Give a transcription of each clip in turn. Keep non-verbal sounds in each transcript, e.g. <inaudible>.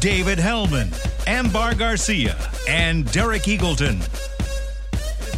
David Helman, Ambar Garcia, and Derek Eagleton.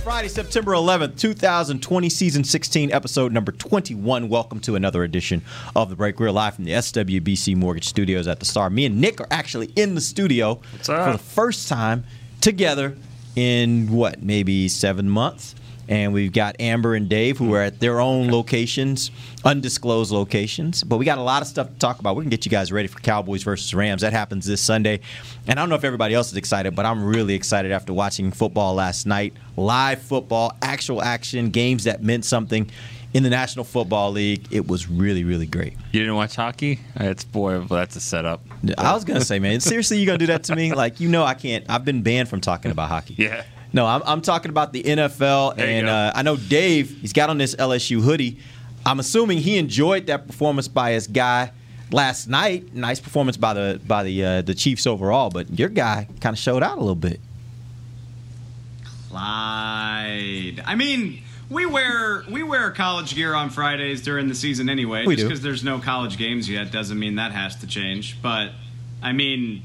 Friday, September 11th, 2020, season 16, episode number 21. Welcome to another edition of The Break. We're live from the SWBC Mortgage Studios at the Star. Me and Nick are actually in the studio up? for the first time together in what, maybe seven months? And we've got Amber and Dave who are at their own locations, undisclosed locations. But we got a lot of stuff to talk about. We can get you guys ready for Cowboys versus Rams. That happens this Sunday. And I don't know if everybody else is excited, but I'm really excited after watching football last night. Live football, actual action, games that meant something in the National Football League. It was really, really great. You didn't watch hockey? It's boy, that's a setup. I was going to say, man, seriously, you going to do that to me? Like, you know, I can't. I've been banned from talking about hockey. <laughs> Yeah. No, I'm, I'm talking about the NFL, There and uh, I know Dave. He's got on this LSU hoodie. I'm assuming he enjoyed that performance by his guy last night. Nice performance by the by the uh, the Chiefs overall, but your guy kind of showed out a little bit. Clyde. I mean, we wear we wear college gear on Fridays during the season anyway. We just because there's no college games yet doesn't mean that has to change. But I mean,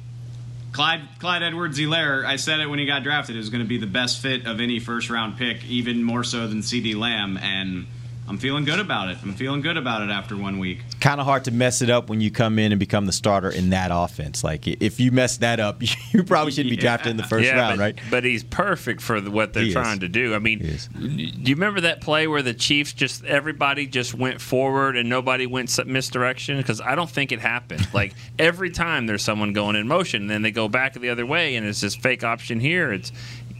Clyde Clyde Edwards-Helaire. I said it when he got drafted. It was going to be the best fit of any first round pick, even more so than CeeDee Lamb. And I'm feeling good about it. I'm feeling good about it after one week. Kind of hard to mess it up when you come in and become the starter in that offense. Like if you mess that up, <laughs> you probably shouldn't be drafted in the first yeah, round, but, right? But he's perfect for the, what they're He is. trying to do. I mean, do you remember that play where the Chiefs just everybody just went forward and nobody went misdirection? Because I don't think it happened. <laughs> like every time there's someone going in motion, and then they go back the other way, and it's this fake option here. It's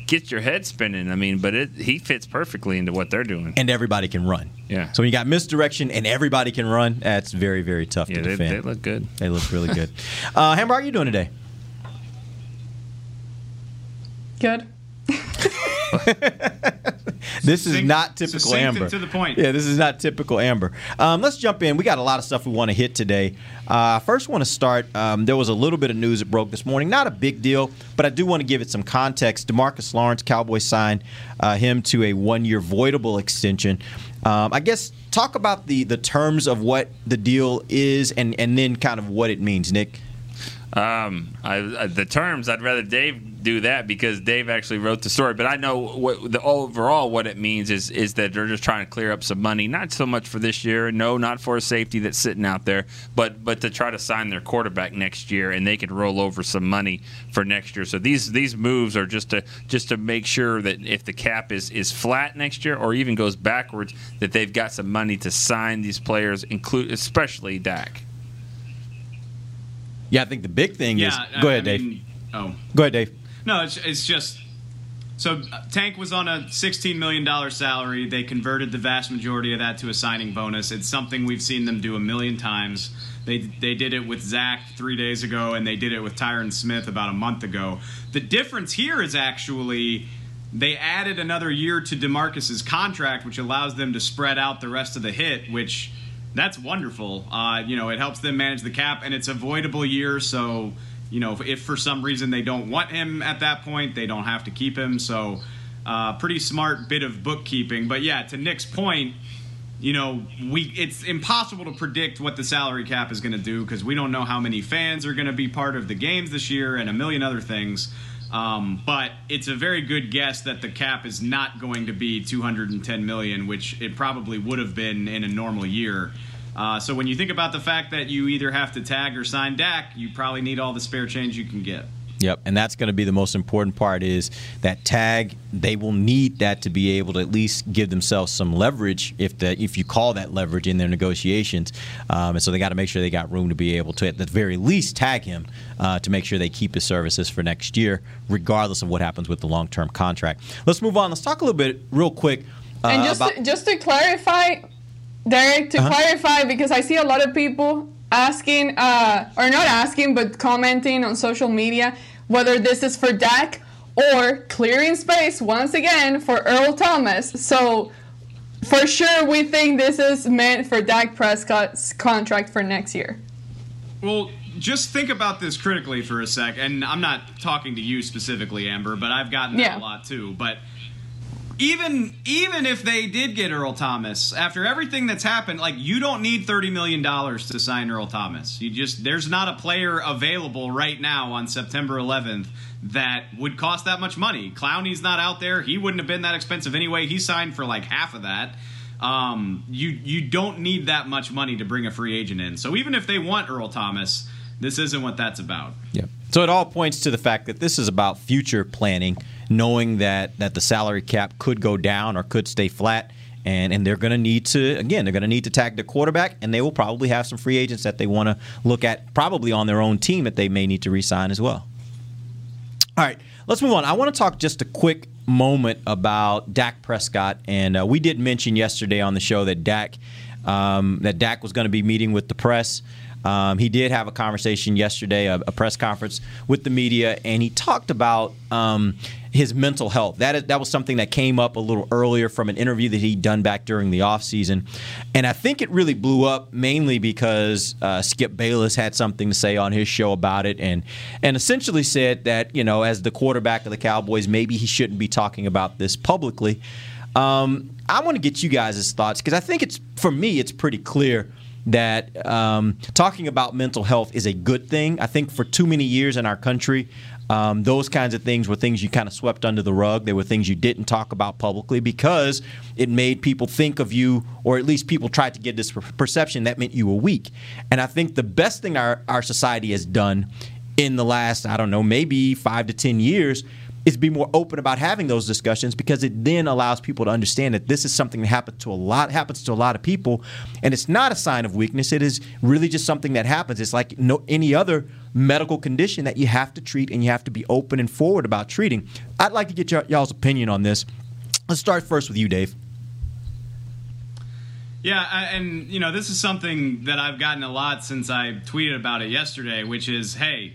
gets your head spinning. I mean, but it he fits perfectly into what they're doing. and everybody can run. Yeah. So when you got misdirection and everybody can run, that's very, very tough yeah, to they, defend. they look good. They look really good. <laughs> Uh, Hamburg, how are you doing today? Good. <laughs> <laughs> <laughs> This is not typical Amber. to the point. Yeah, this is not typical Amber. Um, let's jump in. We got a lot of stuff we want to hit today. Uh, first, want to start. Um, there was a little bit of news that broke this morning. Not a big deal, but I do want to give it some context. DeMarcus Lawrence, Cowboys signed uh, him to a one-year voidable extension. Um, I guess talk about the the terms of what the deal is, and and then kind of what it means, Nick. Um, I, I, the terms, I'd rather Dave do that because Dave actually wrote the story. But I know what the overall what it means is is that they're just trying to clear up some money, not so much for this year, no, not for a safety that's sitting out there, but but to try to sign their quarterback next year, and they could roll over some money for next year. So these these moves are just to just to make sure that if the cap is is flat next year or even goes backwards, that they've got some money to sign these players, include especially Dak. Yeah, I think the big thing Yeah. is. I- Go ahead, I Dave. mean- oh. Go ahead, Dave. No, it's, it's just so uh, Tank was on a $16 million salary. They converted the vast majority of that to a signing bonus. It's something we've seen them do a million times. They, they did it with Zack three days ago, and they did it with Tyron Smith about a month ago. The difference here is actually they added another year to DeMarcus's contract, which allows them to spread out the rest of the hit, which that's wonderful. Uh, you know, it helps them manage the cap, and it's avoidable year, so you know, if, if for some reason they don't want him at that point, they don't have to keep him. So, uh, pretty smart bit of bookkeeping. But yeah, to Nick's point, you know, we it's impossible to predict what the salary cap is going to do because we don't know how many fans are going to be part of the games this year and a million other things. Um, but it's a very good guess that the cap is not going to be 210 million, which it probably would have been in a normal year. Uh, so when you think about the fact that you either have to tag or sign Dak, you probably need all the spare change you can get. Yep, and that's going to be the most important part is that tag. They will need that to be able to at least give themselves some leverage if the if you call that leverage in their negotiations. Um, and so they got to make sure they got room to be able to at the very least tag him uh, to make sure they keep his services for next year, regardless of what happens with the long term contract. Let's move on. Let's talk a little bit real quick. Uh, and just about, to, just to clarify, Derek, to Uh-huh. clarify, because I see a lot of people asking, uh, or not asking, but commenting on social media whether this is for Dak or clearing space once again for Earl Thomas. So for sure, we think this is meant for Dak Prescott's contract for next year. Well, just think about this critically for a sec, and I'm not talking to you specifically, Amber, but I've gotten that Yeah. a lot too. But even even if they did get Earl Thomas, after everything that's happened, like you don't need thirty million dollars to sign Earl Thomas. You just there's not a player available right now on September 11th that would cost that much money. Clowney's not out there. He wouldn't have been that expensive anyway. He signed for like half of that. Um, you you don't need that much money to bring a free agent in. So even if they want Earl Thomas, this isn't what that's about. Yeah. So it all points to the fact that this is about future planning, knowing that that the salary cap could go down or could stay flat. And, and they're going to need to again they're going to need to tag the quarterback and they will probably have some free agents that they want to look at probably on their own team that they may need to re-sign as well. All right, let's move on. I want to talk just a quick moment about Dak Prescott, and uh, we did mention yesterday on the show that Dak um, that Dak was going to be meeting with the press. Um, he did have a conversation yesterday, a, a press conference with the media, and he talked about um, his mental health. That is, that was something that came up a little earlier from an interview that he'd done back during the offseason. And I think it really blew up mainly because uh, Skip Bayless had something to say on his show about it and, and essentially said that, you know, as the quarterback of the Cowboys, maybe he shouldn't be talking about this publicly. Um, I want to get you guys' thoughts because I think it's, for me, it's pretty clear that um, talking about mental health is a good thing. I think for too many years in our country, um, those kinds of things were things you kind of swept under the rug. They were things you didn't talk about publicly because it made people think of you, or at least people tried to get this perception that meant you were weak. And I think the best thing our, our society has done in the last, I don't know, maybe five to 10 years is be more open about having those discussions because it then allows people to understand that this is something that happens to a lot happens to a lot of people and it's not a sign of weakness it is really just something that happens it's like no any other medical condition that you have to treat and you have to be open and forward about treating i'd like to get y- y'all's opinion on this let's start first with you dave Yeah, I- and you know, this is something that I've gotten a lot since I tweeted about it yesterday, which is, hey,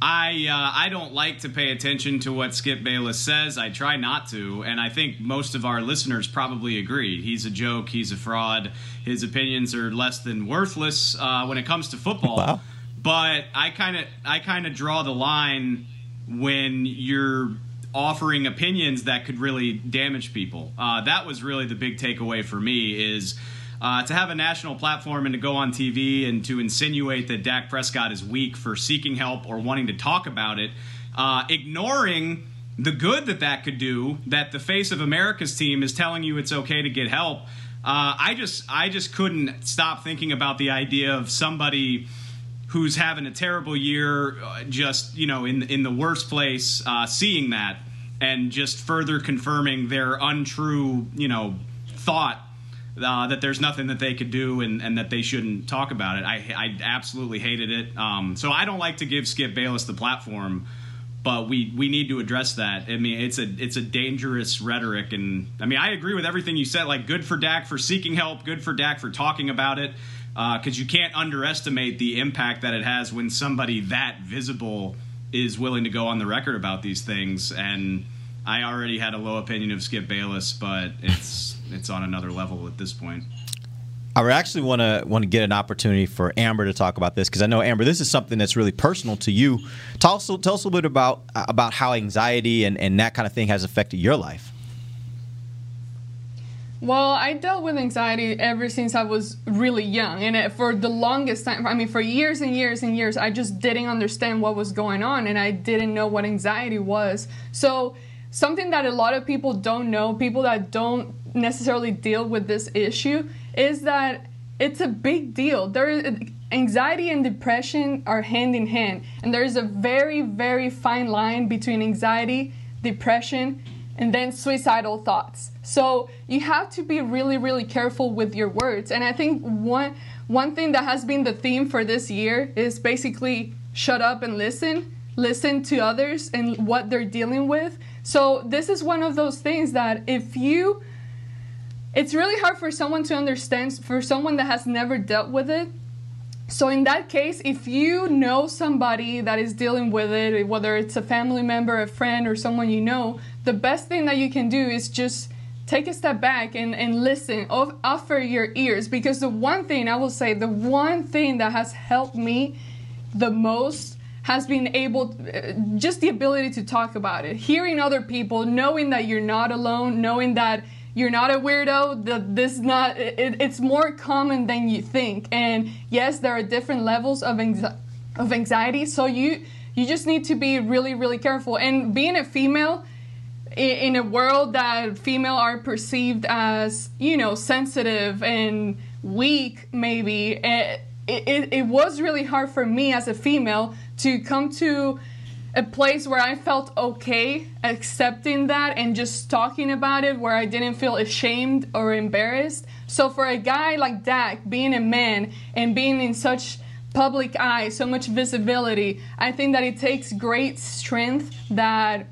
I uh, I don't like to pay attention to what Skip Bayless says. I try not to, and I think most of our listeners probably agree. He's a joke. He's a fraud. His opinions are less than worthless uh, when it comes to football. Wow. But I kind of I kind of draw the line when you're offering opinions that could really damage people. Uh, that was really the big takeaway for me is uh, to have a national platform and to go on TV and to insinuate that Dak Prescott is weak for seeking help or wanting to talk about it, uh, ignoring the good that that could do. That the face of America's team is telling you it's okay to get help. Uh, I just I just couldn't stop thinking about the idea of somebody who's having a terrible year, uh, just you know, in in the worst place, uh, seeing that and just further confirming their untrue, you know, thought uh, that there's nothing that they could do and, and that they shouldn't talk about it. I I absolutely hated it. Um, so I don't like to give Skip Bayless the platform. But we, we need to address that. I mean, it's a it's a dangerous rhetoric, and I mean, I agree with everything you said. Like, good for Dak for seeking help, good for Dak for talking about it Uh, because you can't underestimate the impact that it has when somebody that visible is willing to go on the record about these things. And I already had a low opinion of Skip Bayless, but it's it's on another level at this point. I actually want to want to get an opportunity for Amber to talk about this because I know Amber, this is something that's really personal to you. Tell us, tell us a little bit about about how anxiety and, and that kind of thing has affected your life. Well, I dealt with anxiety ever since I was really young. And for the longest time, I mean, for years and years and years, I just didn't understand what was going on and I didn't know what anxiety was. So, something that a lot of people don't know, people that don't necessarily deal with this issue, is that it's a big deal. There is, anxiety and depression are hand in hand. And there is a very, very fine line between anxiety, depression, and then suicidal thoughts. So you have to be really, really careful with your words. And I think one one thing that has been the theme for this year is basically shut up and listen. Listen to others and what they're dealing with. So this is one of those things that if you it's really hard for someone to understand for someone that has never dealt with it So in that case, if you know somebody that is dealing with it, whether it's a family member, a friend, or someone you know, the best thing that you can do is just take a step back and, and listen, off, offer your ears. Because the one thing I will say, the one thing that has helped me the most has been able, uh, just the ability to talk about it, hearing other people, knowing that you're not alone, knowing that you're not a weirdo that this not it, it's more common than you think and yes there are different levels of anxi- of anxiety so you you just need to be really really careful and being a female in a world that female are perceived as you know sensitive and weak maybe it, it, it was really hard for me as a female to come to a place where I felt okay accepting that and just talking about it, where I didn't feel ashamed or embarrassed. So, for a guy like Dak, being a man and being in such public eye, so much visibility, I think that it takes great strength that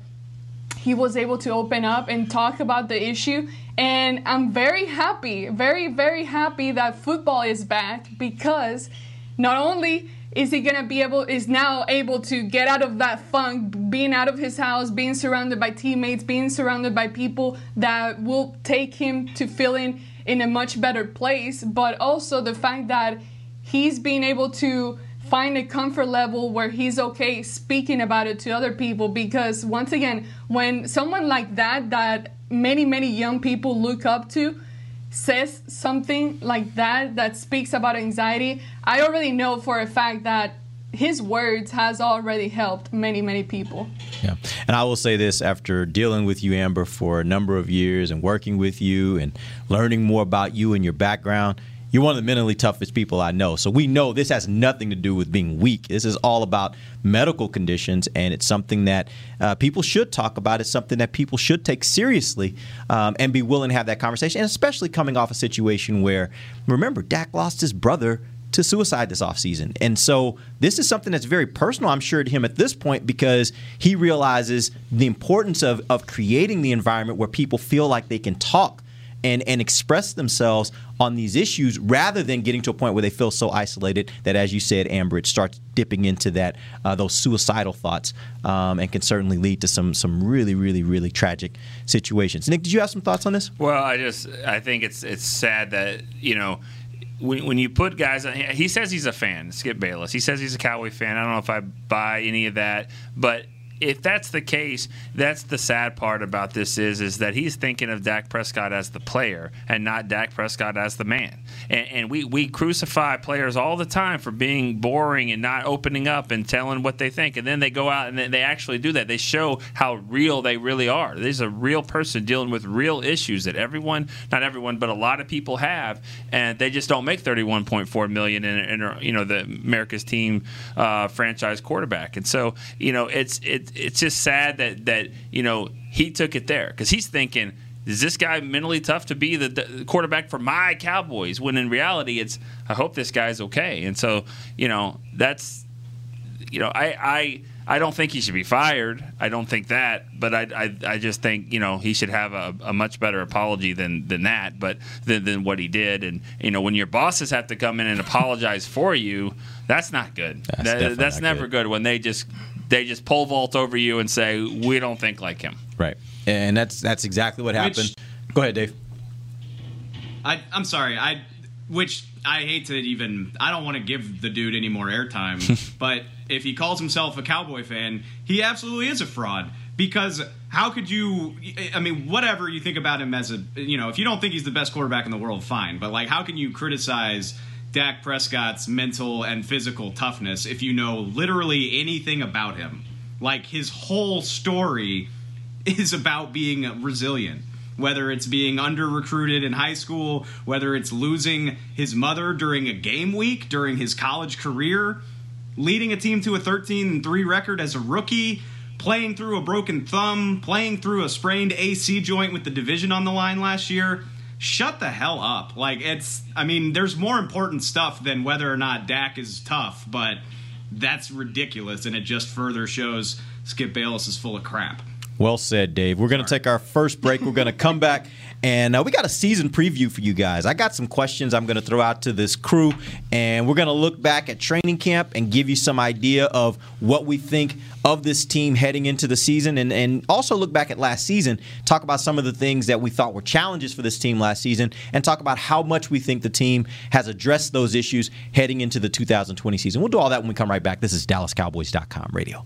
he was able to open up and talk about the issue. And I'm very happy, very, very happy that football is back because not only is he gonna be able is now able to get out of that funk being out of his house being surrounded by teammates being surrounded by people that will take him to feeling in a much better place but also the fact that he's being able to find a comfort level where he's okay speaking about it to other people because once again when someone like that that many many young people look up to says something like that that speaks about anxiety, I already know for a fact that his words has already helped many many people. Yeah. And I will say this after dealing with you Amber for a number of years and working with you and learning more about you and your background, you're one of the mentally toughest people I know. So we know this has nothing to do with being weak. This is all about medical conditions, and it's something that uh, people should talk about. It's something that people should take seriously um, and be willing to have that conversation, and especially coming off a situation where, remember, Dak lost his brother to suicide this offseason. And so this is something that's very personal, I'm sure, to him at this point because he realizes the importance of, of creating the environment where people feel like they can talk and, and express themselves on these issues rather than getting to a point where they feel so isolated that, as you said, Amber, it starts dipping into that uh, those suicidal thoughts um, and can certainly lead to some some really, really, really tragic situations. Nick, did you have some thoughts on this? Well, I just I think it's it's sad that you know when, when you put guys on, he says he's a fan, Skip Bayless. He says he's a Cowboy fan. I don't know if I buy any of that, but if that's the case, that's the sad part about this is is that he's thinking of Dak Prescott as the player and not Dak Prescott as the man. And, and, we, we crucify players all the time for being boring and not opening up and telling what they think. And then they go out and they actually do that. They show how real they really are. There's a real person dealing with real issues that everyone, not everyone, but a lot of people have, and they just don't make 31.4 million in, in you know the America's team uh, franchise quarterback. And so you know it's it it's just sad that that you know he took it there because he's thinking is this guy mentally tough to be the, the, quarterback for my Cowboys? When in reality, it's I hope this guy's okay. And so, you know, that's you know, I I I don't think he should be fired. I don't think that, but I I, I just think you know he should have a, a much better apology than than that, but than, than what he did. And you know, when your bosses have to come in and apologize for you, that's not good. That's, that, that's not never good. good when they just they just pole vault over you and say we don't think like him. Right. And that's that's exactly what happened. Which- Go ahead, Dave. I, I'm sorry. I, which I hate to even. I don't want to give the dude any more airtime. <laughs> but if he calls himself a Cowboy fan, he absolutely is a fraud. Because how could you? I mean, whatever you think about him as a, you know, if you don't think he's the best quarterback in the world, fine. But like, how can you criticize Dak Prescott's mental and physical toughness if you know literally anything about him? Like his whole story is about being resilient. Whether it's being under recruited in high school, whether it's losing his mother during a game week during his college career, leading a team to a 13 and 3 record as a rookie, playing through a broken thumb, playing through a sprained AC joint with the division on the line last year. Shut the hell up. Like, it's, I mean, there's more important stuff than whether or not Dak is tough, but that's ridiculous, and it just further shows Skip Bayless is full of crap. Well said, Dave. We're going to take our first break. We're going to come back <laughs> and uh, we got a season preview for you guys. I got some questions I'm going to throw out to this crew, and we're going to look back at training camp and give you some idea of what we think of this team heading into the season, and, and also look back at last season, talk about some of the things that we thought were challenges for this team last season, and talk about how much we think the team has addressed those issues heading into the 2020 season. We'll do all that when we come right back. This is DallasCowboys.com radio.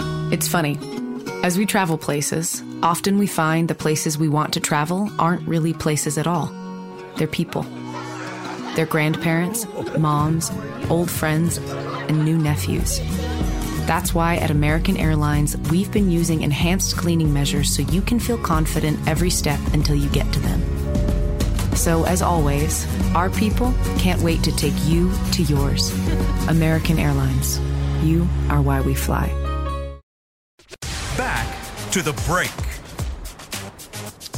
It's funny. As we travel places, often we find the places we want to travel aren't really places at all. They're people. They're grandparents, moms, old friends, and new nephews. That's why at American Airlines, we've been using enhanced cleaning measures so you can feel confident every step until you get to them. So, as always, our people can't wait to take you to yours. American Airlines. You are why we fly. Back to the break.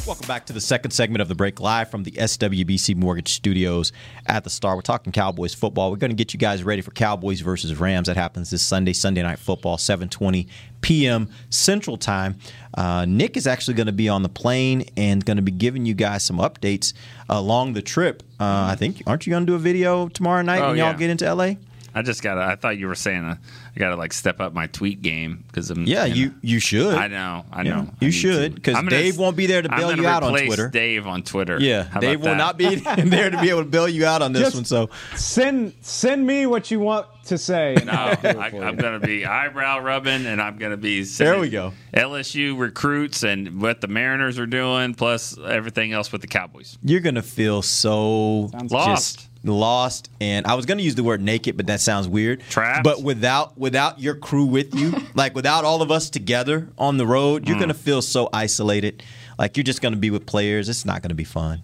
Welcome back to the second segment of the break, live from the SWBC Mortgage Studios at the Star. We're talking Cowboys football. We're going to get you guys ready for Cowboys versus Rams. That happens this Sunday, Sunday night football, 7:20 p.m. Central Time. Uh, Nick is actually going to be on the plane and going to be giving you guys some updates along the trip. Uh, I think aren't you going to do a video tomorrow night Oh, when y'all yeah. get into LA? I just gotta. I thought you were saying uh, I gotta like step up my tweet game because I'm. Yeah, know, you you should. I know. I Yeah, know. you I should, because Dave won't be there to bail you out on Twitter. Dave on Twitter. Yeah, How Dave will that? not be <laughs> <laughs> there to be able to bail you out on this Just one. So send send me what you want to say. No, I'll do it I, for I'm going to be eyebrow rubbing, and I'm going to be. There we go. LSU recruits and what the Mariners are doing, plus everything else with the Cowboys. you're gonna feel so Sounds just lost. Lost. And I was gonna use the word naked, but that sounds weird. Trapped? But without without your crew with you, <laughs> like without all of us together on the road, Mm. you're gonna feel so isolated. Like you're just gonna be with players. It's not gonna be fun.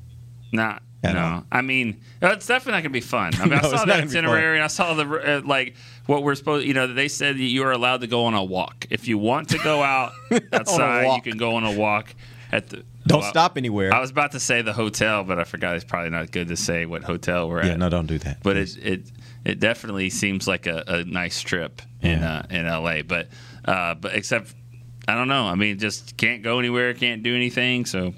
Not. At no, all. I mean it's definitely not going to be fun. I mean, <laughs> No, I saw not the gonna be fun. itinerary. and I saw the uh, like what we're supposed. You know, they said that you are allowed to go on a walk if you want to go out <laughs> outside. You can go on a walk at the. Don't well, stop anywhere. I was about to say the hotel, but I forgot it's probably not good to say what hotel we're yeah, at. Yeah, no, don't do that. but it it it definitely seems like a, a nice trip in uh, in LA. But uh, but except I don't know. I mean, just can't go anywhere, can't do anything. So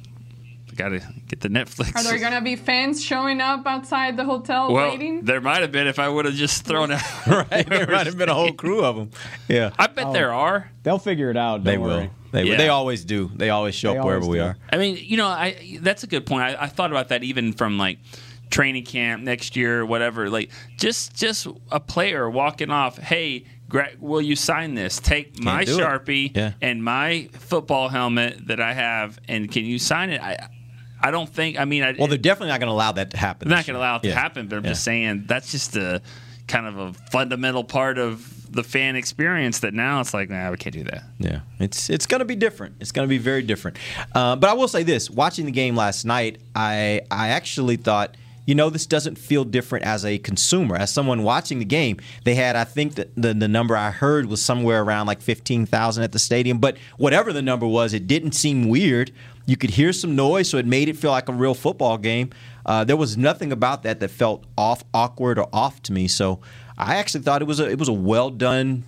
got to get the Netflix. Are there gonna be fans showing up outside the hotel well, waiting? there might have been if I would have just thrown out. <laughs> right, there <laughs> might have been a whole crew of them. Yeah, I bet there are. They'll figure it out. they don't will. Worry. They Yeah. they always do. They always show They up wherever we do. are. I mean, you know, I that's a good point. I, I thought about that even from like training camp next year, or whatever. Like just just a player walking off. Hey, Greg, will you sign this? Take my do it. sharpie Yeah. and my football helmet that I have, and can you sign it? I I don't think. I mean, I, Well, they're definitely not going to allow that to happen. they're not going to allow it to Yeah. happen. But I'm Yeah. just saying that's just a kind of a fundamental part of the fan experience that now it's like, nah, we can't do that. Yeah, it's it's going to be different. It's going to be very different. Uh, but I will say this: watching the game last night, I I actually thought, you know, this doesn't feel different as a consumer. As someone watching the game, they had, I think, the, the, the number I heard was somewhere around like 15,000 at the stadium. But whatever the number was, it didn't seem weird. You could hear some noise, so it made it feel like a real football game. Uh, there was nothing about that that felt off, awkward, or off to me. So I actually thought it was a it was a well done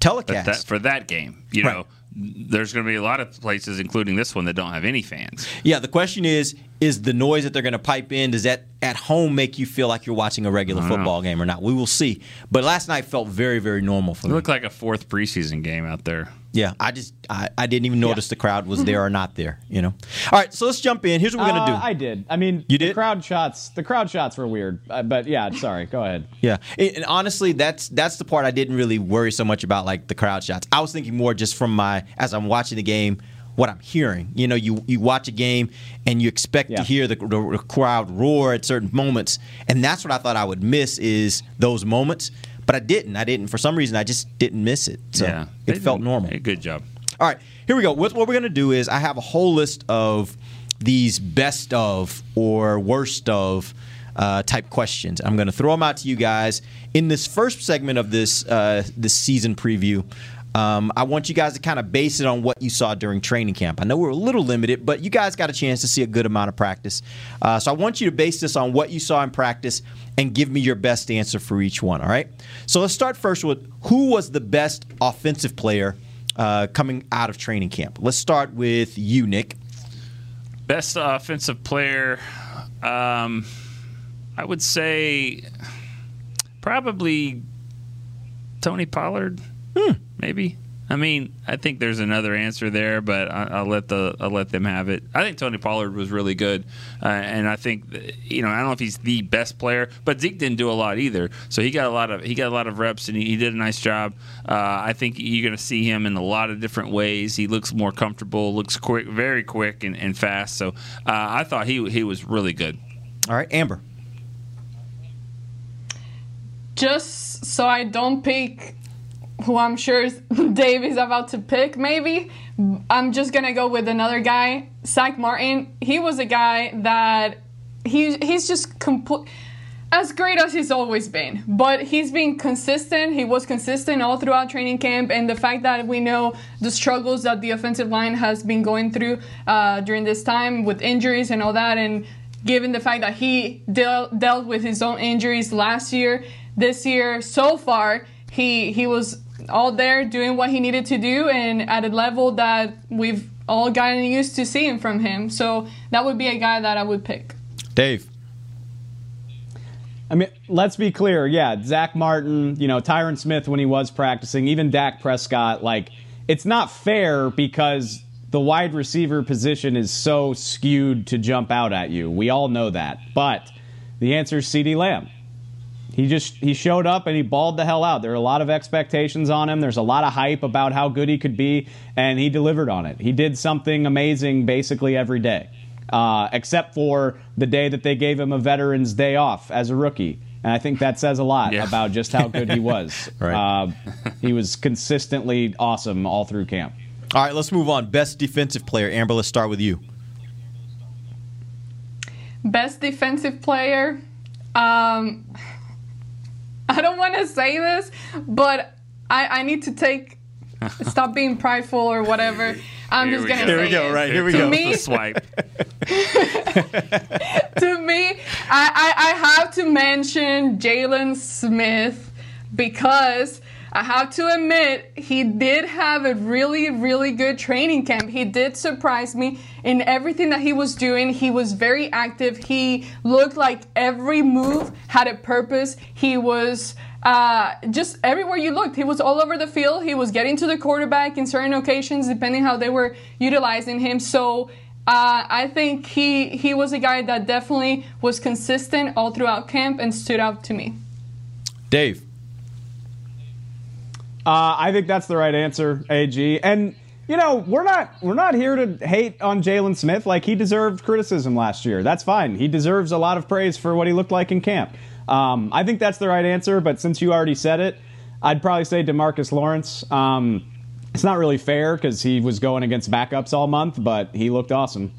telecast that, for that game, you know, there's going to be a lot of places, including this one, that don't have any fans. Yeah, the question is is the noise that they're going to pipe in does that at home make you feel like you're watching a regular football game or not? We will see. But last night felt very very normal for It me. looked like a fourth preseason game out there. Yeah, I just I, I didn't even notice the crowd was there or not there, you know. <laughs> All right, so let's jump in. Here's what we're going to Uh, do. I did. I mean, You the did? crowd shots. The crowd shots were weird, uh, but yeah. Sorry. Go ahead. <laughs> Yeah, and and honestly, that's that's the part I didn't really worry so much about, like the crowd shots. I was thinking more just from my as I'm watching the game, what I'm hearing. You know, you you watch a game and you expect to hear the, the, the crowd roar at certain moments, and that's what I thought I would miss is those moments. But I didn't. I didn't. For some reason, I just didn't miss it. So yeah, it felt normal. Good job. All right, here we go. What, what we're going to do is I have a whole list of these best of or worst of uh, type questions. I'm going to throw them out to you guys in this first segment of this uh, this season preview. Um, I want you guys to kind of base it on what you saw during training camp. I know we're a little limited, but you guys got a chance to see a good amount of practice. Uh, so I want you to base this on what you saw in practice and give me your best answer for each one. All right. So let's start first with who was the best offensive player uh, coming out of training camp. Let's start with you, Nick. Best offensive player, um, I would say probably Tony Pollard. Maybe. I mean, I think there's another answer there, but I, I'll let the I'll let them have it. I think Tony Pollard was really good, uh, and I think you know I don't know if he's the best player, but Zeke didn't do a lot either. So he got a lot of he got a lot of reps, and he, he did a nice job. Uh, I think you're going to see him in a lot of different ways. He looks more comfortable, looks quick, very quick and, and fast. So uh, I thought he he was really good. All right, Amber. just so I don't pick who I'm sure <laughs> Dave is about to pick, maybe, I'm just gonna go with another guy, Zack Martin. He was a guy that he he's just complete. As great as he's always been, but he's been consistent. He was consistent all throughout training camp, and the fact that we know the struggles that the offensive line has been going through uh, during this time with injuries and all that, and given the fact that he deal, dealt with his own injuries last year, this year so far, he he was all there doing what he needed to do and at a level that we've all gotten used to seeing from him. So that would be a guy that I would pick. Dave. I mean, let's be clear. Yeah, Zack Martin, you know, Tyron Smith when he was practicing, even Dak Prescott. Like, it's not fair because the wide receiver position is so skewed to jump out at you. We all know that. But the answer is CeeDee Lamb. He just he showed up and he balled the hell out. There are a lot of expectations on him. There's a lot of hype about how good he could be, and he delivered on it. He did something amazing basically every day, uh, except for the day that they gave him a Veterans Day off as a rookie. And I think that says a lot about just how good he was. <laughs> Right. uh, he was consistently awesome all through camp. All right, let's move on. Best defensive player. Amber, let's start with you. Best defensive player. Um, <laughs> I don't want to say this, but I, I need to take <laughs> stop being prideful or whatever. I'm Here just gonna go. say Here we go, it. right, here we to go. Me, The swipe. <laughs> to me, I, I, I have to mention Jaylon Smith because I have to admit he did have a really, really good training camp. He did surprise me in everything that he was doing. He was very active. He looked like every move had a purpose. He was uh, just everywhere you looked. He was all over the field. He was getting to the quarterback in certain occasions, depending how they were utilizing him. So uh, I think he he was a guy that definitely was consistent all throughout camp and stood out to me. Dave. Uh, I think that's the right answer, AG. And you know, we're not we're not here to hate on Jaylon Smith. Like he deserved criticism last year. That's fine. He deserves a lot of praise for what he looked like in camp. Um, I think that's the right answer. But since you already said it, I'd probably say DeMarcus Lawrence. Um, it's not really fair because he was going against backups all month, but he looked awesome.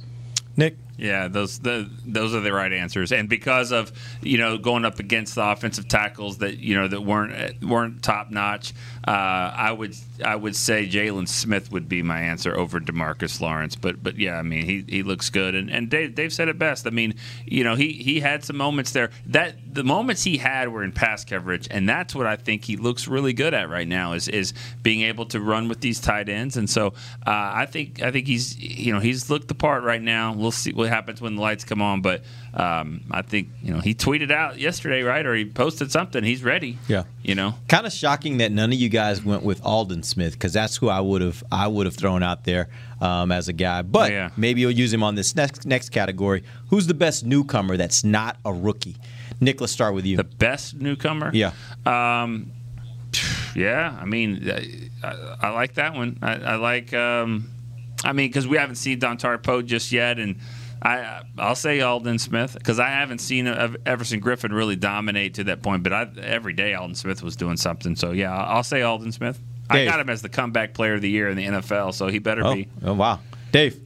Nick. Yeah, those the those are the right answers, and because of you know going up against the offensive tackles that you know that weren't weren't top notch, uh, I would I would say Jaylon Smith would be my answer over DeMarcus Lawrence. But but yeah, I mean he, he looks good, and, and Dave Dave said it best. I mean you know he he had some moments there that the moments he had were in pass coverage, and that's what I think he looks really good at right now is is being able to run with these tight ends, and so uh, I think I think he's you know he's looked the part right now. We'll see what happens when the lights come on, but um, I think you know he tweeted out yesterday, right, or he posted something. He's ready. Yeah. You know, kind of shocking that none of you guys went with Aldon Smith because that's who I would have I would have thrown out there um, as a guy. But Oh, yeah. maybe you'll use him on this next next category. Who's the best newcomer that's not a rookie? Nick, let's start with you. The best newcomer. Yeah. Um, yeah, I mean, I, I like that one. I, I like. Um, I mean, because we haven't seen Dontari Poe just yet, and I I'll say Aldon Smith because I haven't seen Ev- Everson Griffen really dominate to that point. But I, every day Aldon Smith was doing something. So yeah, I'll say Aldon Smith. I got him as the comeback player of the year in the NFL, so he better Oh, be. oh wow, Dave.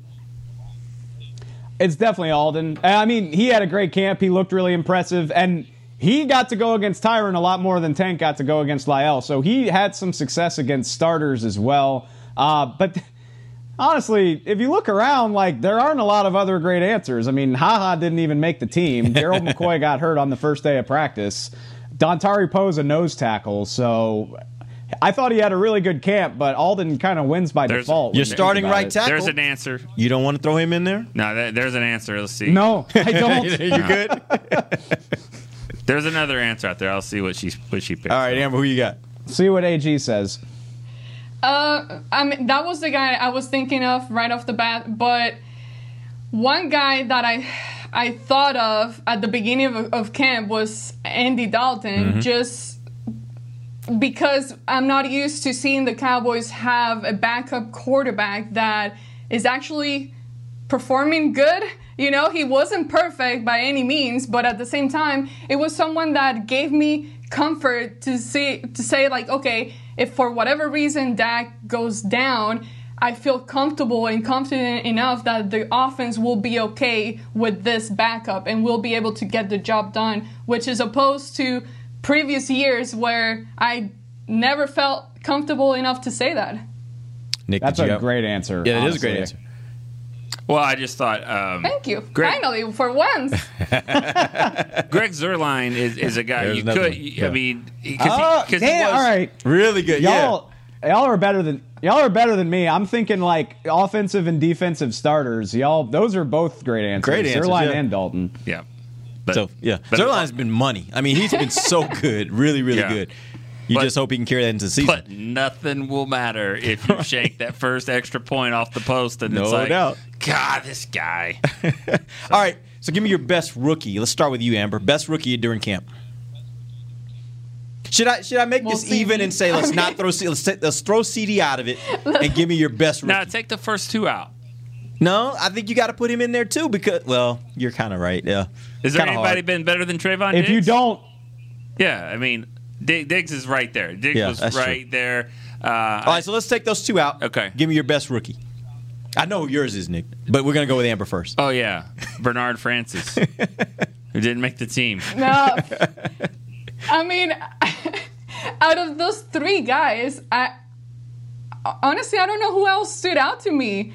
It's definitely Aldon. I mean, he had a great camp. He looked really impressive, and he got to go against Tyron a lot more than Tank got to go against Lyle. So he had some success against starters as well. Uh, but honestly, if you look around, like there aren't a lot of other great answers. I mean, Ha Ha didn't even make the team. <laughs> Gerald McCoy got hurt on the first day of practice. Dontari Poe's a nose tackle, so. I thought he had a really good camp, but Aldon kind of wins by There's- default. You're starting right it. tackle. There's an answer. You don't want to throw him in there? No, there- there's an answer. Let's see. No, I <laughs> don't. you good? <laughs> There's another answer out there. I'll see what she what she picks. All right, Amber, who you got? See what AG says. Uh, I mean, that was the guy I was thinking of right off the bat. But one guy that I I thought of at the beginning of, of camp was Andy Dalton, Mhm. just because I'm not used to seeing the Cowboys have a backup quarterback that is actually performing good. You know, he wasn't perfect by any means, but at the same time, it was someone that gave me comfort to see to say like, okay, if for whatever reason Dak goes down, I feel comfortable and confident enough that the offense will be okay with this backup and will be able to get the job done, which is opposed to previous years where I never felt comfortable enough to say that. Nick, That's a have- great answer. Yeah, it is a great answer. Well, I just thought. Um, Thank you. Greg- Finally, for once. <laughs> Greg Zuerlein is, is a guy There's you another could. one. I mean, because Oh, he damn, was. all right. Really good. Yeah. Y'all, y'all are better than y'all are better than me. I'm thinking like offensive and defensive starters. Y'all, those are both great answers. Great answers, Zuerlein yeah. and Dalton. Yeah. so yeah, but- Zuerlein's been money. I mean, he's been so <laughs> good, really, really Yeah. good. You But- just hope he can carry that into the season. But nothing will matter if you <laughs> shake that first extra point off the post, and No it's like, doubt. God, this guy. <laughs> All right, so give me your best rookie. Let's start with you, Amber. Best rookie during camp. Should I should I make Well, this CeeDee. even and say let's <laughs> not throw C- let's, say- let's throw CeeDee out of it and give me your best rookie? now take the first two out. No, I think you got to put him in there too because well, you're kind of right. Yeah. Is there anybody hard. been better than Trevon? If you don't, yeah, I mean, Dig- Diggs is right there. Diggs Yeah, was right true. there. Uh, All right, so let's take those two out. Okay. Give me your best rookie. I know yours is, Nick, but we're gonna go with Amber first. Oh yeah, Bernard Francis, who didn't make the team. No. <laughs> I mean, <laughs> out of those three guys, I honestly I don't know who else stood out to me.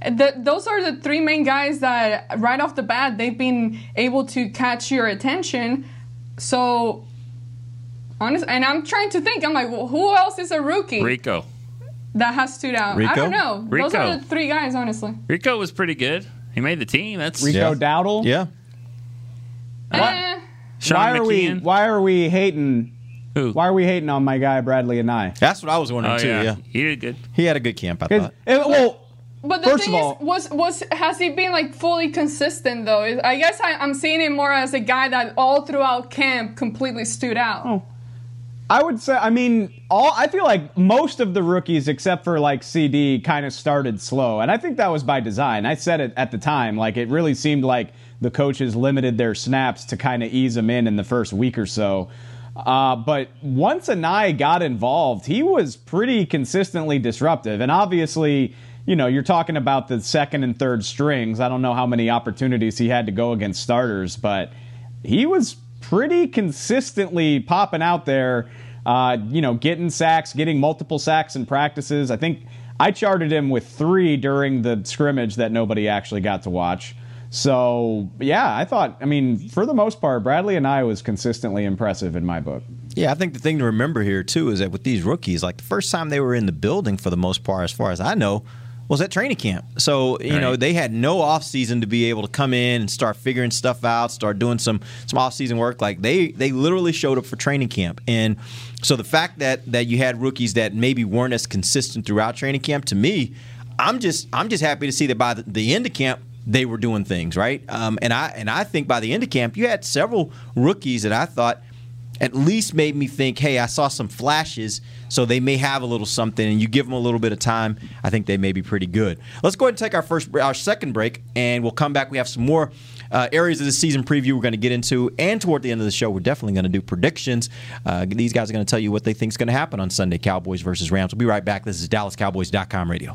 The, those are the three main guys that right off the bat they've been able to catch your attention. So honest, and I'm trying to think. I'm like, well, who else is a rookie Rico. That has stood out? I don't know. Those are the three guys, honestly. Rico was pretty good. He made the team. That's Rico Dowdle. Yeah. Eh, Sean why are we why are we hating? Who? Why are we hating on my guy Bradlee Anae? That's what I was wondering Oh, too. yeah. Yeah. he did good. he had a good camp. I 'Cause- thought. eh, well, But the First thing of all- is, was was has he been like fully consistent though? I guess I, I'm seeing him more as a guy that all throughout camp completely stood out. Oh. I would say, I mean, all I feel like most of the rookies, except for like CeeDee, kind of started slow, and I think that was by design. I said it at the time, like it really seemed like the coaches limited their snaps to kind of ease them in in the first week or so. Uh, but once Anae got involved, he was pretty consistently disruptive, and obviously. you know, you're talking about the second and third strings. I don't know how many opportunities he had to go against starters, but he was pretty consistently popping out there. Uh, you know, getting sacks, getting multiple sacks in practices. I think I charted him with three during the scrimmage that nobody actually got to watch. So yeah, I thought. I mean, for the most part, Bradlee Anae was consistently impressive in my book. Yeah, I think the thing to remember here too is that with these rookies, like the first time they were in the building for the most part, as far as I know, was at training camp. So you right. know they had no off season to be able to come in and start figuring stuff out, start doing some some off season work. Like they they literally showed up for training camp, and so the fact that that you had rookies that maybe weren't as consistent throughout training camp, to me, I'm just I'm just happy to see that by the, the end of camp they were doing things right. Um, and I and I think by the end of camp, you had several rookies that I thought at least made me think, hey, I saw some flashes, so they may have a little something, and you give them a little bit of time, I think they may be pretty good. Let's go ahead and take our first, our second break, and we'll come back. We have some more uh, areas of the season preview we're going to get into, and toward the end of the show, we're definitely going to do predictions. Uh, these guys are going to tell you what they think is going to happen on Sunday, Cowboys versus Rams. We'll be right back. This is DallasCowboys.com radio.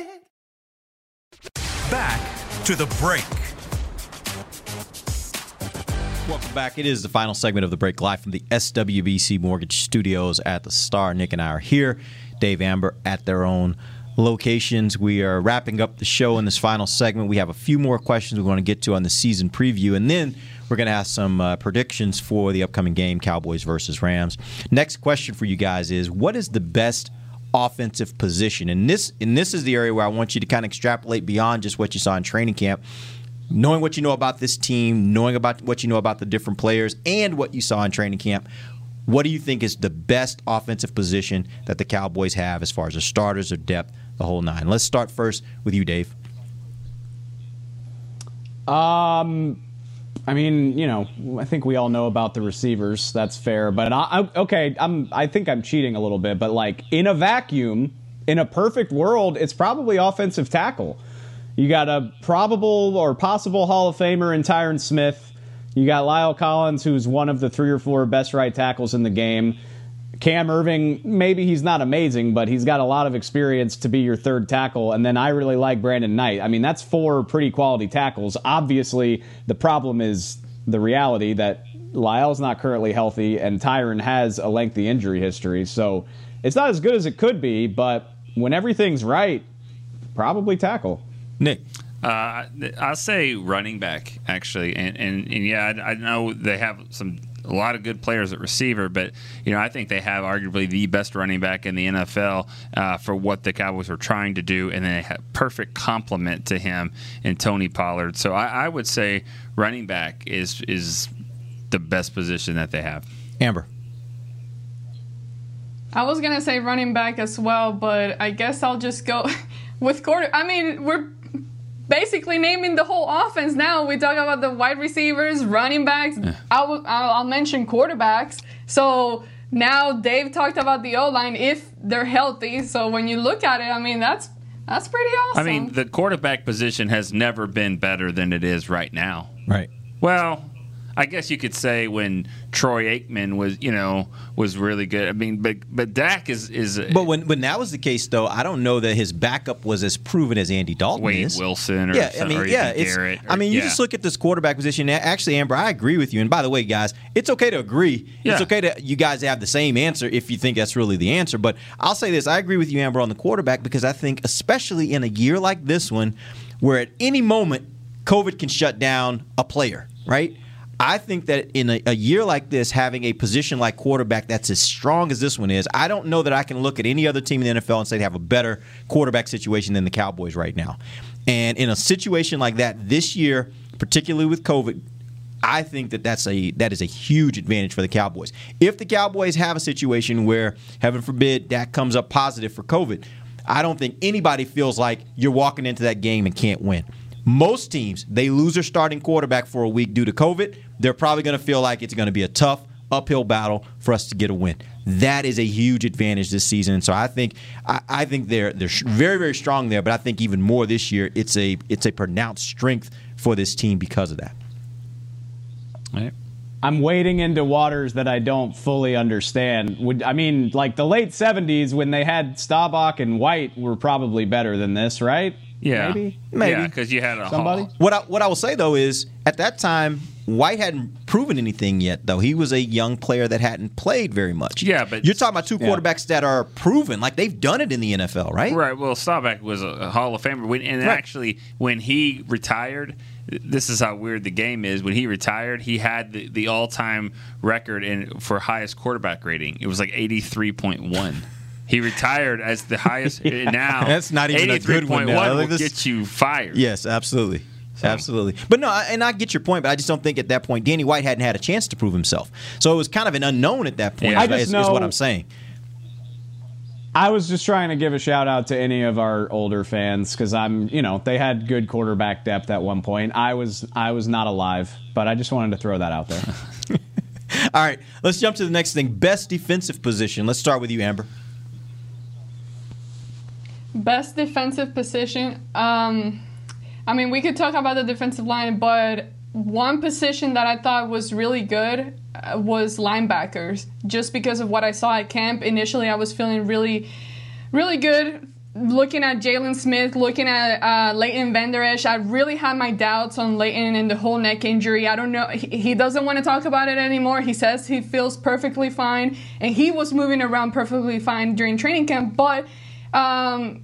To the break. Welcome back. It is the final segment of the break live from the SWBC Mortgage Studios at the Star. Nick and I are here. Dave Amber at their own locations. We are wrapping up the show in this final segment. We have a few more questions we want to get to on the season preview, and then we're going to ask some uh, predictions for the upcoming game, Cowboys versus Rams. Next question for you guys is: What is the best offensive position. And this and this is the area where I want you to kind of extrapolate beyond just what you saw in training camp. Knowing what you know about this team, knowing about what you know about the different players, and what you saw in training camp, what do you think is the best offensive position that the Cowboys have as far as the starters, or depth, the whole nine? Let's start first with you, Dave. Um, I mean, you know, I think we all know about the receivers. That's fair. But I, I, okay, I'm. I think I'm cheating a little bit. But like in a vacuum, in a perfect world, it's probably offensive tackle. You got a probable or possible Hall of Famer in Tyron Smith. You got La'el Collins, who's one of the three or four best right tackles in the game. Cam Erving, maybe he's not amazing, but he's got a lot of experience to be your third tackle. And then I really like Brandon Knight. I mean, that's four pretty quality tackles. Obviously, the problem is the reality that La'el's not currently healthy and Tyron has a lengthy injury history. So it's not as good as it could be, but when everything's right, probably tackle. Nick. Uh, I'll say running back actually, and and, and yeah, I, I, know they have some a lot of good players at receiver, but you know I think they have arguably the best running back in the NFL uh, for what the Cowboys were trying to do, and then they have perfect complement to him in Tony Pollard. So I, I would say running back is is the best position that they have. Amber. I was gonna say running back as well, but I guess I'll just go <laughs> with quarter. I mean, we're basically naming the whole offense now. We talk about the wide receivers, running backs. I will, I'll I'll mention quarterbacks. So now Dave talked about the O line if they're healthy. So when you look at it, I mean that's that's pretty awesome. I mean, the quarterback position has never been better than it is right now. Right. Well, I guess you could say when Troy Aikman was, you know, was really good. I mean, but but Dak is is But when when that was the case, though, I don't know that his backup was as proven as Andy Dalton Wade is. Wilson or yeah, I mean, or yeah, it's, Garrett I mean, you yeah. just look at this quarterback position. Actually, Amber, I agree with you. And by the way, guys, it's okay to agree. Yeah. It's okay to you guys have the same answer if you think that's really the answer. But I'll say this: I agree with you, Amber, on the quarterback because I think, especially in a year like this one, where at any moment COVID can shut down a player, right? I think that in a, a year like this, having a position like quarterback that's as strong as this one is, I don't know that I can look at any other team in the NFL and say they have a better quarterback situation than the Cowboys right now. And in a situation like that this year, particularly with COVID, I think that that's a that is a huge advantage for the Cowboys. If the Cowboys have a situation where, heaven forbid, that comes up positive for COVID, I don't think anybody feels like you're walking into that game and can't win. Most teams, they lose their starting quarterback for a week due to COVID. They're probably going to feel like it's going to be a tough uphill battle for us to get a win. That is a huge advantage this season. So I think I, I think they're they're very very strong there. But I think even more this year, it's a it's a pronounced strength for this team because of that. I'm wading into waters that I don't fully understand. Would I mean like the late '70s when they had Staubach and White were probably better than this, right? Yeah. maybe, Maybe. Yeah, because you had a Somebody? Hall. What I, what I will say though is at that time White hadn't proven anything yet though. He was a young player that hadn't played very much. Yeah, but- you're talking about two Yeah. quarterbacks that are proven, like they've done it in the NFL, right? Right. Well, Staubach was a, Hall of Famer, When- and Right. actually, when he retired, this is how weird the game is. When he retired, he had the, the all-time record in for highest quarterback rating. It was like eighty-three point one. He retired as the highest. <laughs> Now That's not even a good one now. 83.1 will this- get you fired. Yes, absolutely. Absolutely. But no, I- and I get your point, but I just don't think at that point Danny White hadn't had a chance to prove himself. So it was kind of an unknown at that point, Yeah. I is, just is- is what I'm saying. I was just trying to give a shout out to any of our older fans because I'm, you know, they had good quarterback depth at one point. I was, I was not alive, but I just wanted to throw that out there. <laughs> All right, let's jump to the next thing. Best defensive position. Let's start with you, Amber. Best defensive position. Um, I mean, we could talk about the defensive line, but one position that I thought was really good uh, was linebackers, just because of what I saw at camp. Initially, I was feeling really, really good. Looking at Jaylon Smith, looking at uh, Leighton Vander Esch, I really had my doubts on Leighton and the whole neck injury. I don't know. He, he doesn't want to talk about it anymore. He says he feels perfectly fine, and he was moving around perfectly fine during training camp. But um,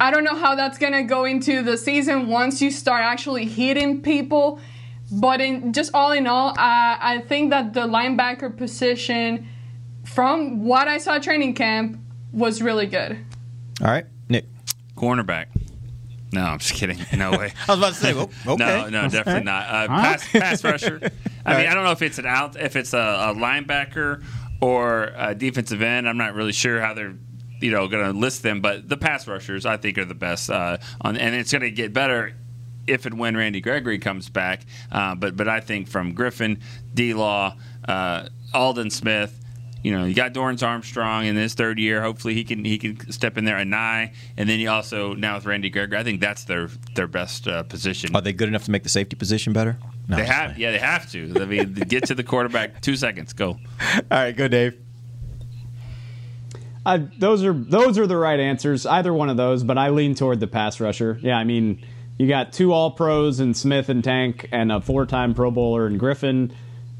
I don't know how that's gonna go into the season once you start actually hitting people. But in just all in all, I, I think that the linebacker position, from what I saw training camp, was really good. All right, Nick. Cornerback. No, I'm just kidding. No <laughs> way. I was about to say, <laughs> well, okay. No, no, definitely not. Uh, All right. pass, pass rusher. <laughs> I mean, right. I don't know if it's an out, if it's a, a linebacker or a defensive end. I'm not really sure how they're, you know, going to list them. But the pass rushers, I think, are the best. Uh, on, and it's going to get better if and when Randy Gregory comes back. Uh, but but I think from Griffen, D. Law, uh, Aldon Smith. You know, you got Dorance Armstrong in his third year. Hopefully, he can he can step in there and nigh. And then you also now with Randy Gregory, I think that's their their best uh, position. Are they good enough to make the safety position better? No. they have, yeah, they have to. I mean, get to the quarterback. Two seconds, go. <laughs> All right, go, Dave. I, those are those are the right answers. Either one of those, but I lean toward the pass rusher. Yeah, I mean, you got two All Pros and Smith and Tank, and a four-time Pro Bowler in Griffen.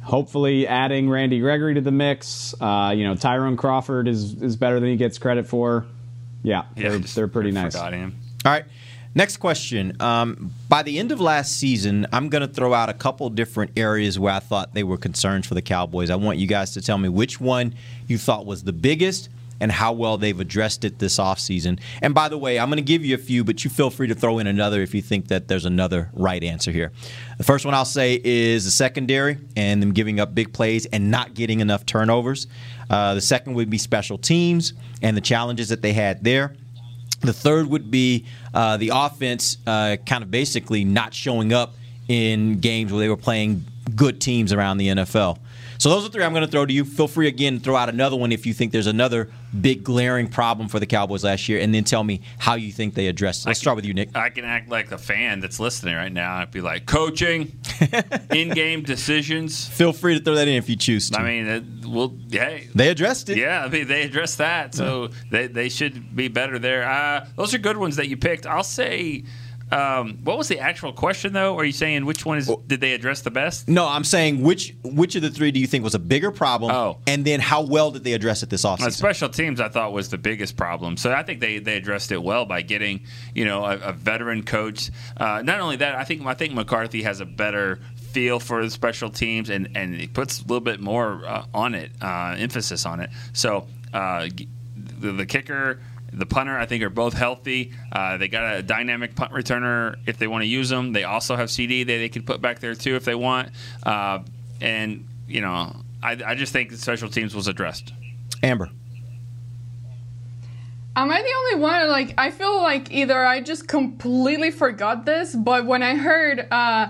Hopefully, adding Randy Gregory to the mix. Uh, you know, Tyrone Crawford is is better than he gets credit for. Yeah, Yeah, they're, just they're pretty nice. Forgot him. All right. Next question. Um, by the end of last season, I'm going to throw out a couple different areas where I thought they were concerns for the Cowboys. I want you guys to tell me which one you thought was the biggest and how well they've addressed it this offseason. And by the way, I'm going to give you a few, but you feel free to throw in another if you think that there's another right answer here. The first one I'll say is the secondary and them giving up big plays and not getting enough turnovers. Uh, the second would be special teams and the challenges that they had there. The third would be uh, the offense uh, kind of basically not showing up in games where they were playing good teams around the NFL. So those are three I'm going to throw to you. Feel free again to throw out another one if you think there's another big glaring problem for the Cowboys last year, and then tell me how you think they addressed it. Let's start with you, Nick. I can act like the fan that's listening right now. I'd be like, coaching, <laughs> in-game decisions. Feel free to throw that in if you choose to. I mean, it, well, hey, they addressed it. Yeah, I mean, they addressed that, so they, they should be better there. Uh, those are good ones that you picked. I'll say. Um, what was the actual question though? Are you saying which one is did they address the best? No, I'm saying which which of the three do you think was a bigger problem? Oh. and then how well did they address it this offseason? special teams, I thought was the biggest problem. So I think they, they addressed it well by getting you know a, a veteran coach. Uh, not only that, I think I think McCarthy has a better feel for the special teams and and he puts a little bit more uh, on it, uh, emphasis on it. So uh, the, the kicker. The punter, I think, are both healthy. Uh, they got a dynamic punt returner if they want to use them. They also have CeeDee that they could put back there too if they want. Uh, and you know, I, I just think the special teams was addressed. Amber. Am I the only one? Like, I feel like either I just completely forgot this, but when I heard uh,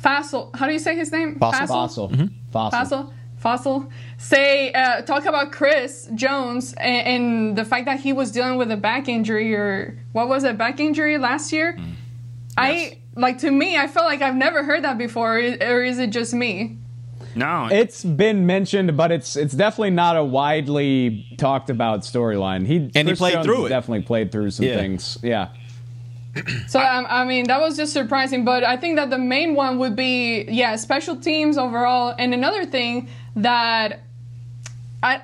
Fassel, how do you say his name? Fossil. Fossil. Mm-hmm. Fossil. Fossil. Fossil. Say, uh, talk about Chris Jones and, and the fact that he was dealing with a back injury or what was it, back injury last year. Mm. I like to me, I feel like I've never heard that before, or is it just me? No, It's been mentioned, but it's it's definitely not a widely talked about storyline. He he Chris played Jones through it. Definitely played through some Yeah. things. Yeah. So um, I mean that was just surprising, but I think that the main one would be yeah special teams overall, and another thing that I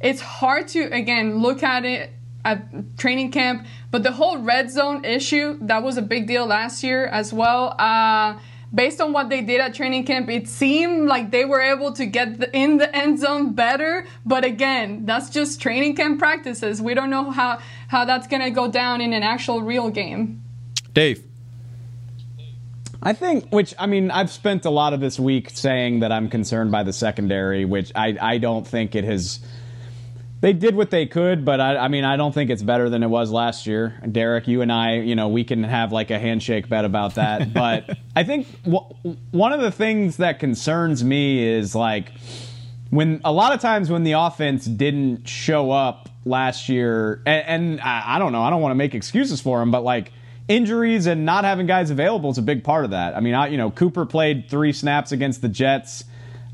it's hard to again look at it at training camp, but the whole red zone issue that was a big deal last year as well. Uh, based on what they did at training camp, it seemed like they were able to get the, in the end zone better. But again, that's just training camp practices. We don't know how how that's gonna go down in an actual real game. Dave. I think, which I mean, I've spent a lot of this week saying that I'm concerned by the secondary, which I I don't think it has. They did what they could, but I, I mean, I don't think it's better than it was last year. Derek, you and I, you know, we can have like a handshake bet about that. <laughs> But I think w- one of the things that concerns me is like when a lot of times when the offense didn't show up last year, and, and I, I don't know, I don't want to make excuses for them, but like injuries and not having guys available is a big part of that. I mean, I, you know, Cooper played three snaps against the Jets.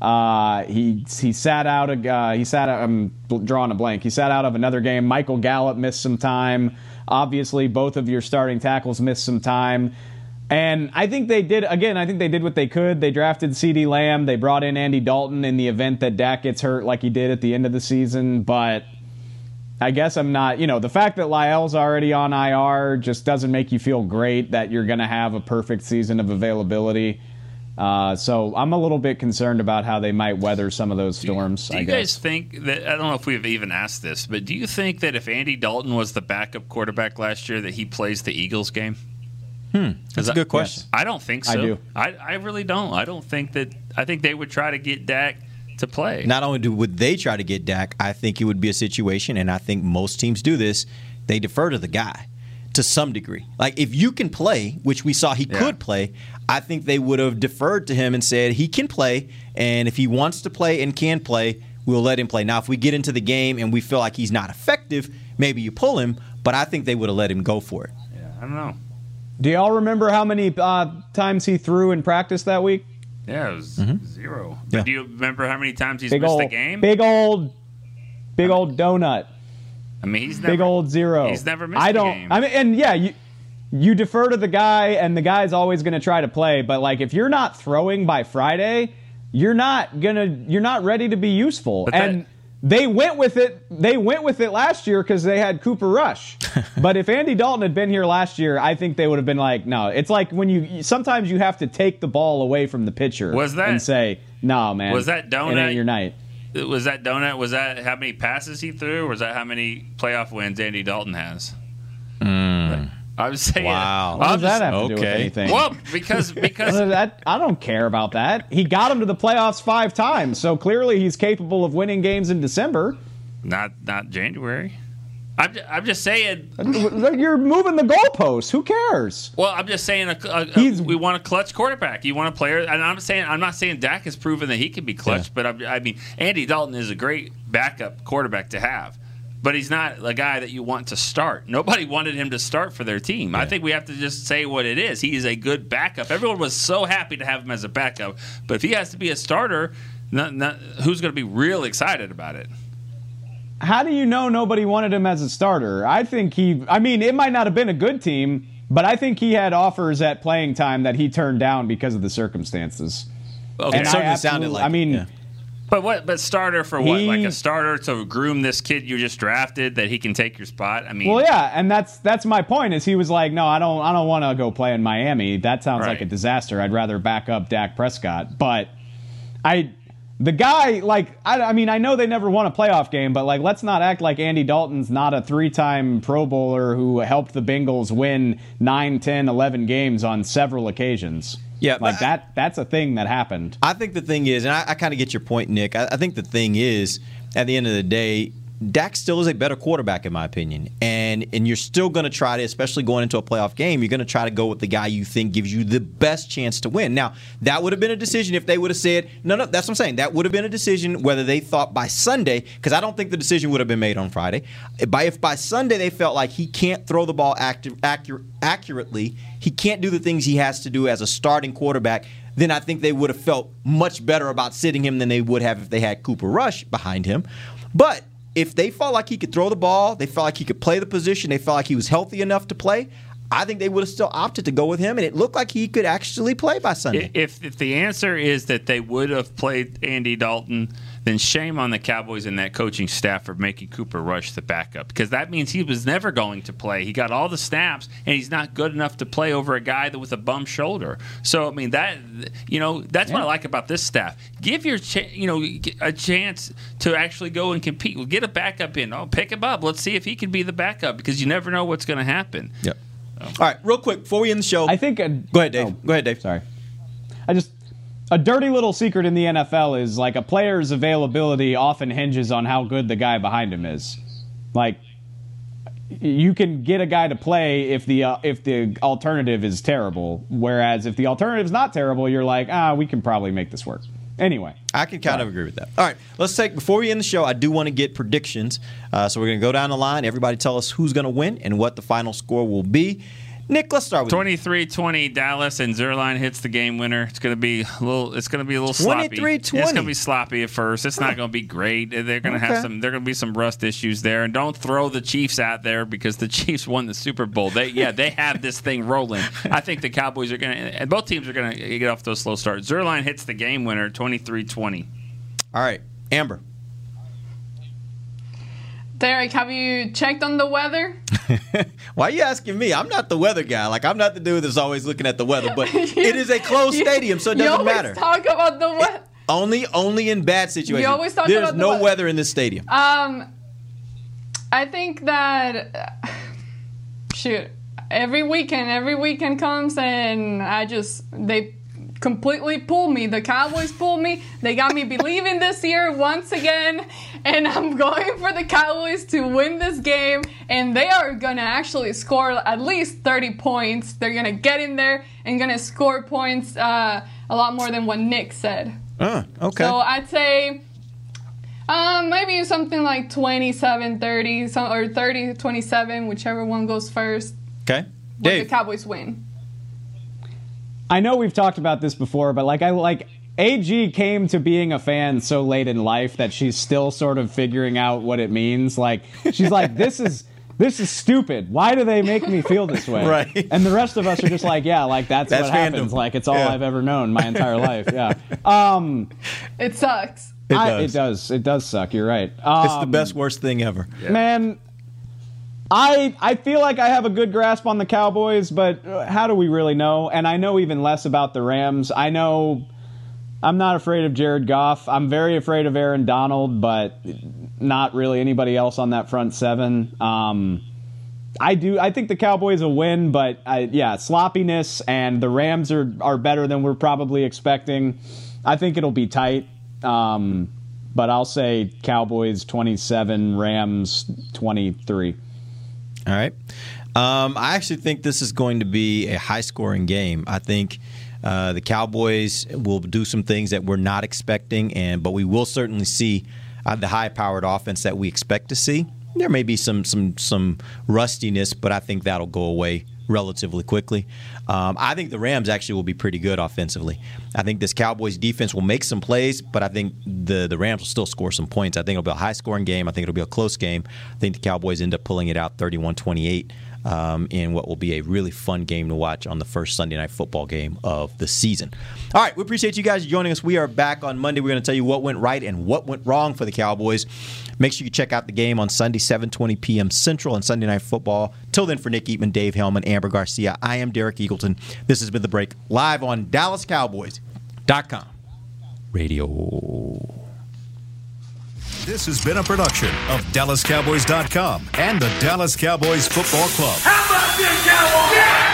Uh, he he sat out. Uh, he sat. I'm drawing a blank. He sat out of another game. Michael Gallup missed some time. Obviously, both of your starting tackles missed some time. And I think they did again. I think they did what they could. They drafted CeeDee Lamb. They brought in Andy Dalton in the event that Dak gets hurt, like he did at the end of the season. But I guess I'm not. You know, the fact that La'el's already on IR just doesn't make you feel great that you're going to have a perfect season of availability. Uh, so I'm a little bit concerned about how they might weather some of those storms. Do I you guess. guys think that I don't know if we've even asked this, but do you think that if Andy Dalton was the backup quarterback last year, that he plays the Eagles game? Hmm, that's a good question. I don't think I so. do. I, I really don't. I don't think that. I think they would try to get Dak to play. Not only do would they try to get Dak, I think it would be a situation, and I think most teams do this. They defer to the guy to some degree. Like if you can play, which we saw he could play, I think they would have deferred to him and said he can play, and if he wants to play and can play, we'll let him play. Now, if we get into the game and we feel like he's not effective, maybe you pull him. But I think they would have let him go for it. Yeah, I don't know. Do y'all remember how many uh, times he threw in practice that week? Yeah, it was Mm-hmm. zero. But do you remember how many times he's big missed old, a game? big old, big old donut. I mean, he's never, big old zero. He's never missed I don't. game. I mean, and yeah, you you defer to the guy, and the guy's always going to try to play. But like, if you're not throwing by Friday, you're not gonna. You're not ready to be useful. But that- and they went with it. They went with it last year because they had Cooper Rush. <laughs> but if Andy Dalton had been here last year, I think they would have been like, no. It's like when you sometimes you have to take the ball away from the pitcher Was that- and say, no, man. Was that It donut- ain't your night. Was that donut? Was that how many passes he threw? Or was that how many playoff wins Andy Dalton has? I was saying. Wow. What I'm does that just- have to do with okay. anything? Well, because <laughs> because that, I don't care about that. He got him to the playoffs five times, so clearly he's capable of winning games in December. not not January. I'm just, I'm just saying. You're moving the goalposts. Who cares? Well, I'm just saying. A, a, a- we want a clutch quarterback. You want a player, and I'm saying I'm not saying Dak has proven that he can be clutch, but I'm, I mean Andy Dalton is a great backup quarterback to have. But he's not a guy that you want to start. Nobody wanted him to start for their team. I think we have to just say what it is. He is a good backup. Everyone was so happy to have him as a backup. But if he has to be a starter, not, not, who's going to be real excited about it? How do you know nobody wanted him as a starter? I think he. I mean, it might not have been a good team, but I think he had offers at playing time that he turned down because of the circumstances. Okay. And It I certainly sounded like I mean. yeah. But what? But starter for what? He- Like a starter to groom this kid you just drafted that he can take your spot. I mean, Well, yeah, and that's that's my point. Is he was like, no, I don't, I don't want to go play in Miami. That sounds like a disaster. I'd rather back up Dak Prescott. But I, the guy, like, I, I mean, I know they never won a playoff game, but like, let's not act like Andy Dalton's not a three-time Pro Bowler who helped the Bengals win 9, 10, 11 games on several occasions. Yeah, like that. That's a thing that happened. I think the thing is, and I, I kind of get your point, Nick. I, I think the thing is, at the end of the day, Dak still is a better quarterback in my opinion, and and you're still going to try to, especially going into a playoff game, you're going to try to go with the guy you think gives you the best chance to win. Now that would have been a decision if they would have said no, no. That's what I'm saying. That would have been a decision whether they thought by Sunday, because I don't think the decision would have been made on Friday. By if by Sunday they felt like he can't throw the ball accurate, accurately, he can't do the things he has to do as a starting quarterback then I think they would have felt much better about sitting him than they would have if they had Cooper Rush behind him. But if they felt like he could throw the ball, they felt like he could play the position, they felt like he was healthy enough to play, I think they would have still opted to go with him, and it looked like he could actually play by Sunday. If if the answer is that they would have played Andy Dalton, then shame on the Cowboys and that coaching staff for making Cooper Rush the backup because that means he was never going to play. He got all the snaps and he's not good enough to play over a guy that with a bum shoulder. So I mean that you know that's what I like about this staff. Give your ch- you know a chance to actually go and compete. We'll get a backup in. Oh, pick him up. Let's see if he can be the backup because you never know what's going to happen. Yep. All right, real quick before we end the show, I think. A, go ahead, Dave. Oh, go ahead, Dave. Sorry. I just a dirty little secret in the NFL is like a player's availability often hinges on how good the guy behind him is. Like you can get a guy to play if the uh, if the alternative is terrible, whereas if the alternative's not terrible, you're like, ah, we can probably make this work. Anyway, I can kind of agree with that. All right, let's take before we end the show. I do want to get predictions, uh, so we're going to go down the line. Everybody, tell us who's going to win and what the final score will be. Nick, let's start with 23-20 Dallas and Zuerlein hits the game winner. It's going to be a little it's going to be a little sloppy. 23-20. It's going to be sloppy at first. It's not going to be great. They're going to have some there're going to be some rust issues there and don't throw the Chiefs out there because the <laughs> Chiefs won the Super Bowl. They yeah, they have this thing rolling. I think the Cowboys are going to and both teams are going to get off to a slow start. Zuerlein hits the game winner 23-20. All right, Amber. Derek, have you checked on the weather? <laughs> Why are you asking me? I'm not the weather guy. Like I'm not the dude that's always looking at the weather. But <laughs> it is a closed stadium, so it doesn't always matter. talk about the weather. Only, only in bad situations. always talk There's about the no weather. weather in this stadium. Um, I think that <sighs> shoot every weekend, every weekend comes and I just they completely pull me. The Cowboys pull me. They got me believing this year once again, and I'm going for the Cowboys to win this game. And they are gonna actually score at least 30 points. They're gonna get in there and gonna score points uh, a lot more than what Nick said. Uh, okay. So I'd say um, maybe something like 27 30 some, or 30 27, whichever one goes first. okay. Dave. the Cowboys win. I know we've talked about this before, but like I like AG came to being a fan so late in life that she's still sort of figuring out what it means. Like she's like, this is this is stupid. Why do they make me feel this way? <laughs> Right. And the rest of us are just like, yeah, like that's, That's what happens. Like it's all Yeah. I've ever known my entire <laughs> life. Yeah. Um, It sucks. It I- does. it does. It does suck. You're right. it's the Um, best worst thing ever. Man, I I feel like I have a good grasp on the Cowboys, but uh, how do we really know? And I know even less about the Rams. I know I'm not afraid of Jared Goff. I'm very afraid of Aaron Donald, but not really anybody else on that front seven. Um, I do. I think the Cowboys will win, but I, yeah, sloppiness and the Rams are are better than we're probably expecting. I think it'll be tight. Um, but I'll say Cowboys 27, Rams 23. All right. Um, I actually think this is going to be a high scoring game. I think uh, the Cowboys will do some things that we're not expecting, and but we will certainly see uh, the high powered offense that we expect to see. There may be some some some rustiness, but I think that'll go away relatively quickly. Um, I think the Rams actually will be pretty good offensively. I think this Cowboys defense will make some plays, but I think the the Rams will still score some points. I think it'll be a high scoring game. I think it'll be a close game. I think the Cowboys end up pulling it out 31 28 um, in what will be a really fun game to watch on the first Sunday night football game of the season. All right, we appreciate you guys joining us. We are back on Monday. We're going to tell you what went right and what went wrong for the Cowboys. Make sure you check out the game on Sunday, 7:20 p.m. Central and Sunday Night Football. Till then, for Nick Eatman, Dave Helman, Amber Garcia, I am Derek Eagleton. This has been the break live on DallasCowboys.com radio. This has been a production of DallasCowboys.com and the Dallas Cowboys Football Club. How about this, Cowboys?